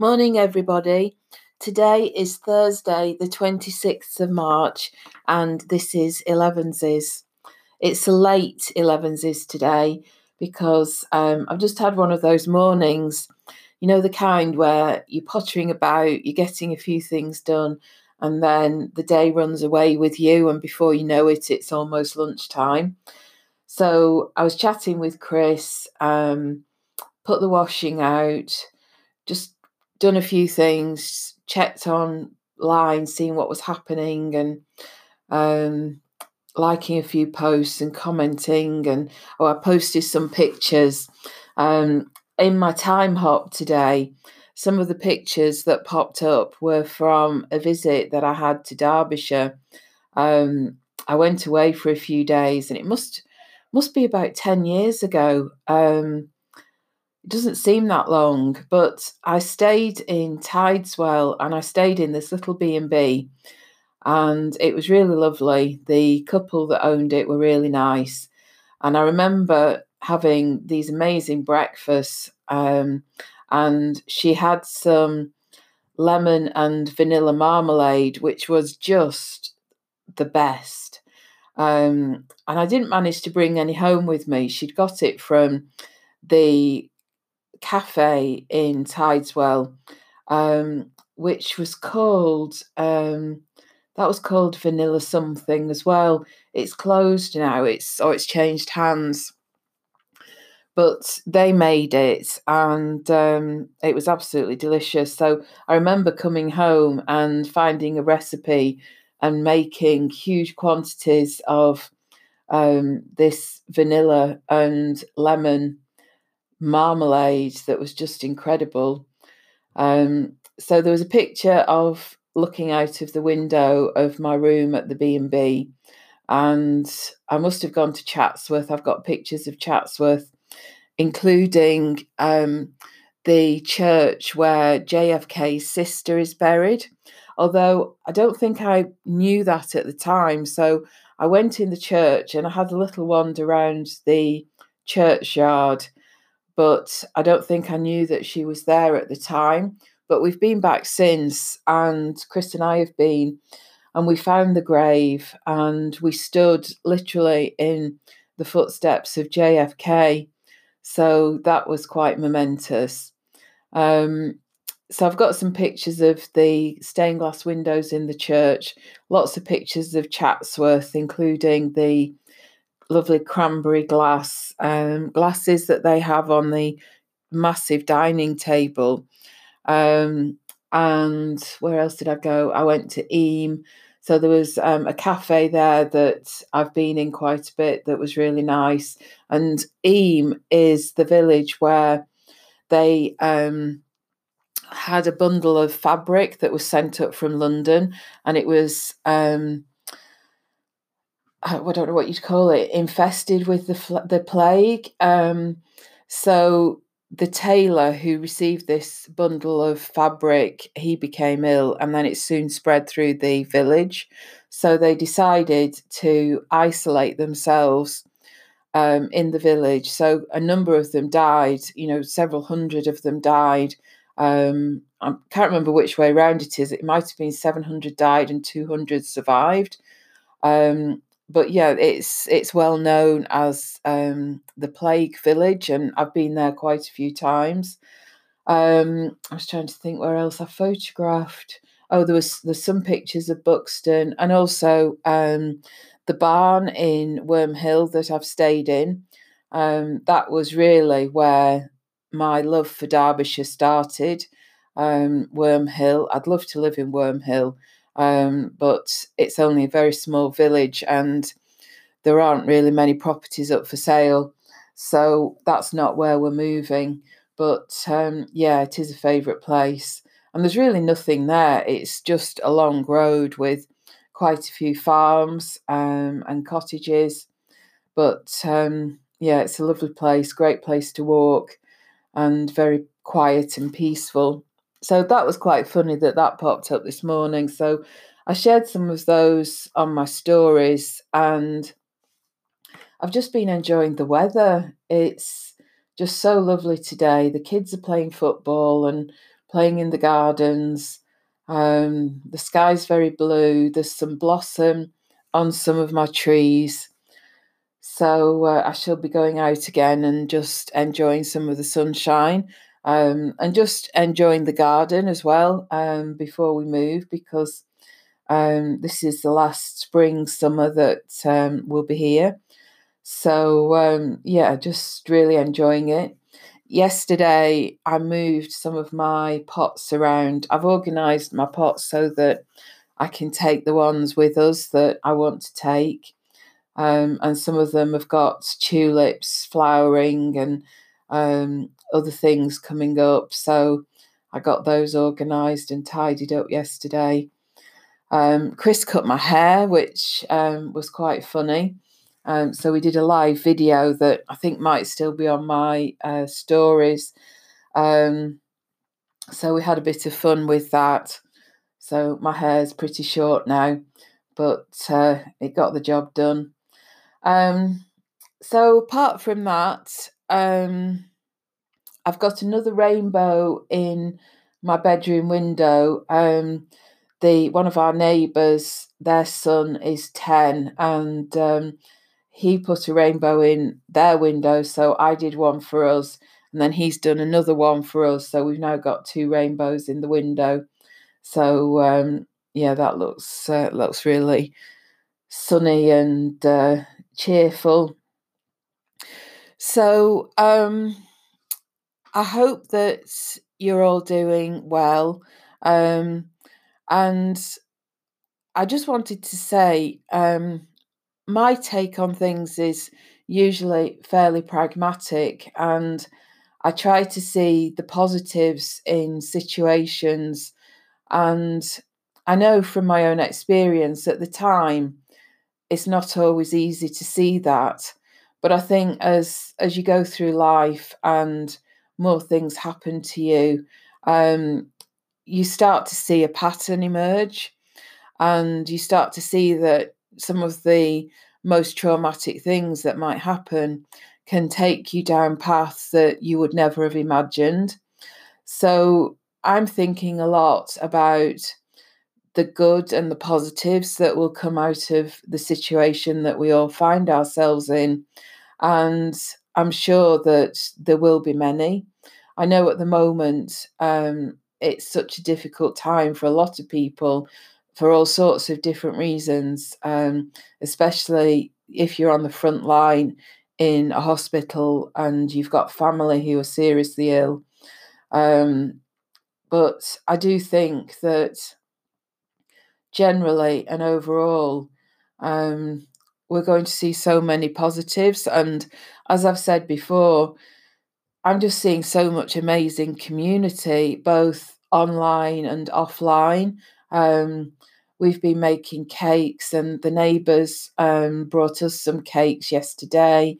Morning, everybody. Today is Thursday, the 26th of March, and this is 11s. It's late 11s today because um, I've just had one of those mornings, you know, the kind where you're pottering about, you're getting a few things done, and then the day runs away with you, and before you know it, it's almost lunchtime. So I was chatting with Chris, um, put the washing out, just done a few things, checked online, seeing what was happening, and um, liking a few posts and commenting. And oh, I posted some pictures. Um, in my time hop today, some of the pictures that popped up were from a visit that I had to Derbyshire. Um, I went away for a few days, and it must must be about ten years ago. Um, it doesn't seem that long, but I stayed in Tideswell and I stayed in this little B&B and it was really lovely. The couple that owned it were really nice. And I remember having these amazing breakfasts um, and she had some lemon and vanilla marmalade, which was just the best. Um, and I didn't manage to bring any home with me. She'd got it from the cafe in Tideswell, um, which was called um, that was called Vanilla something as well. It's closed now. It's or it's changed hands. But they made it, and um, it was absolutely delicious. So I remember coming home and finding a recipe and making huge quantities of um, this vanilla and lemon marmalade that was just incredible. Um, so there was a picture of looking out of the window of my room at the B&B and I must have gone to Chatsworth. I've got pictures of Chatsworth including um, the church where JFK's sister is buried. Although I don't think I knew that at the time. So I went in the church and I had a little wander around the churchyard but I don't think I knew that she was there at the time. But we've been back since, and Chris and I have been, and we found the grave, and we stood literally in the footsteps of JFK. So that was quite momentous. Um, so I've got some pictures of the stained glass windows in the church, lots of pictures of Chatsworth, including the lovely cranberry glass um, glasses that they have on the massive dining table. Um, and where else did I go? I went to Eyam. So there was um, a cafe there that I've been in quite a bit that was really nice. And Eyam is the village where they um, had a bundle of fabric that was sent up from London, and it was um, I don't know what you'd call it, infested with the the plague. Um, so the tailor who received this bundle of fabric, he became ill, and then it soon spread through the village. So they decided to isolate themselves um, in the village. So a number of them died. You know, several hundred of them died. Um, I can't remember which way around it is. It might have been 700 died and 200 survived. Um, but yeah, it's it's well known as um, the plague village, and I've been there quite a few times. Um, I was trying to think where else I photographed. Oh, there was there's some pictures of Buxton, and also um, the barn in Wormhill that I've stayed in. Um, that was really where my love for Derbyshire started. Um, Wormhill. I'd love to live in Wormhill um, but it's only a very small village and there aren't really many properties up for sale. So that's not where we're moving. But um, yeah, it is a favourite place. And there's really nothing there. It's just a long road with quite a few farms um, and cottages. But um, yeah, it's a lovely place, great place to walk, and very quiet and peaceful so that was quite funny that that popped up this morning. So I shared some of those on my stories, and I've just been enjoying the weather. It's just so lovely today. The kids are playing football and playing in the gardens. Um, the sky's very blue. There's some blossom on some of my trees. So uh, I shall be going out again and just enjoying some of the sunshine um, and just enjoying the garden as well um, before we move because um, this is the last spring, summer that um, will be here. So, um, yeah, just really enjoying it. Yesterday, I moved some of my pots around. I've organised my pots so that I can take the ones with us that I want to take. Um, and some of them have got tulips flowering and um, other things coming up. So I got those organised and tidied up yesterday. Um, Chris cut my hair, which um, was quite funny. Um, so we did a live video that I think might still be on my uh, stories. Um, so we had a bit of fun with that. So my hair's pretty short now, but uh, it got the job done. Um, so apart from that, um, I've got another rainbow in my bedroom window. Um, the one of our neighbours, their son is ten, and um, he put a rainbow in their window. So I did one for us, and then he's done another one for us. So we've now got two rainbows in the window. So um, yeah, that looks uh, looks really sunny and uh, cheerful. So um, I hope that you're all doing well. Um, and I just wanted to say um, my take on things is usually fairly pragmatic, and I try to see the positives in situations. And I know from my own experience at the time, it's not always easy to see that. But I think as as you go through life and more things happen to you, um, you start to see a pattern emerge and you start to see that some of the most traumatic things that might happen can take you down paths that you would never have imagined. So I'm thinking a lot about the good and the positives that will come out of the situation that we all find ourselves in. And I'm sure that there will be many. I know at the moment um, it's such a difficult time for a lot of people for all sorts of different reasons, um, especially if you're on the front line in a hospital and you've got family who are seriously ill. Um, but I do think that generally and overall, um, we're going to see so many positives. And as I've said before, I'm just seeing so much amazing community, both online and offline. Um, we've been making cakes, and the neighbours um, brought us some cakes yesterday.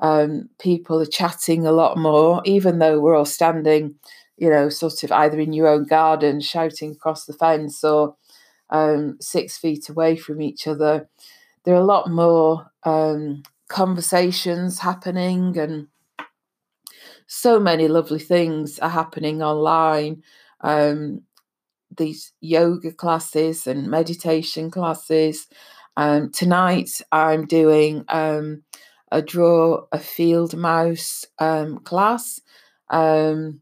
Um, people are chatting a lot more, even though we're all standing, you know, sort of either in your own garden shouting across the fence or um, six feet away from each other. There are a lot more um, conversations happening, and so many lovely things are happening online. Um, these yoga classes and meditation classes. Um, tonight, I'm doing um, a draw a field mouse um, class um,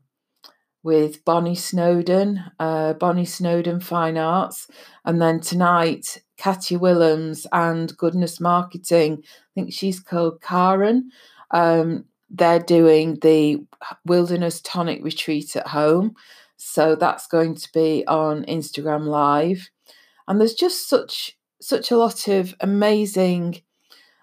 with Bonnie Snowden, uh, Bonnie Snowden Fine Arts. And then tonight, Katia Willems and Goodness Marketing, I think she's called Karen. Um, they're doing the Wilderness Tonic Retreat at home. So that's going to be on Instagram Live. And there's just such such a lot of amazing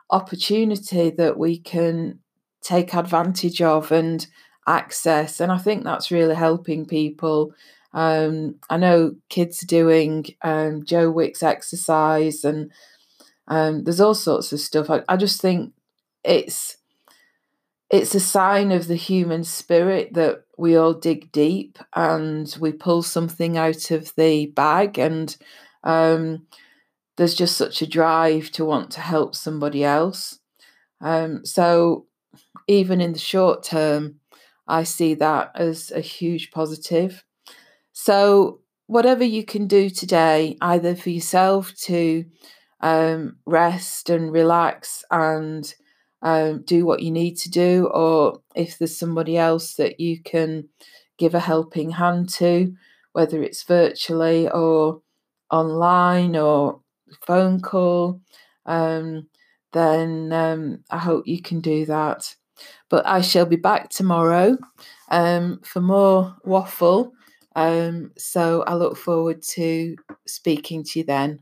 opportunity that we can take advantage of and access. And I think that's really helping people. Um, I know kids doing um, Joe Wicks exercise, and um, there's all sorts of stuff. I, I just think it's it's a sign of the human spirit that we all dig deep and we pull something out of the bag and um, there's just such a drive to want to help somebody else um, so even in the short term i see that as a huge positive So, whatever you can do today, either for yourself to um, rest and relax and um, do what you need to do, or if there's somebody else that you can give a helping hand to, whether it's virtually or online or phone call, um, then um, I hope you can do that. But I shall be back tomorrow um, for more waffle. Um, so I look forward to speaking to you then.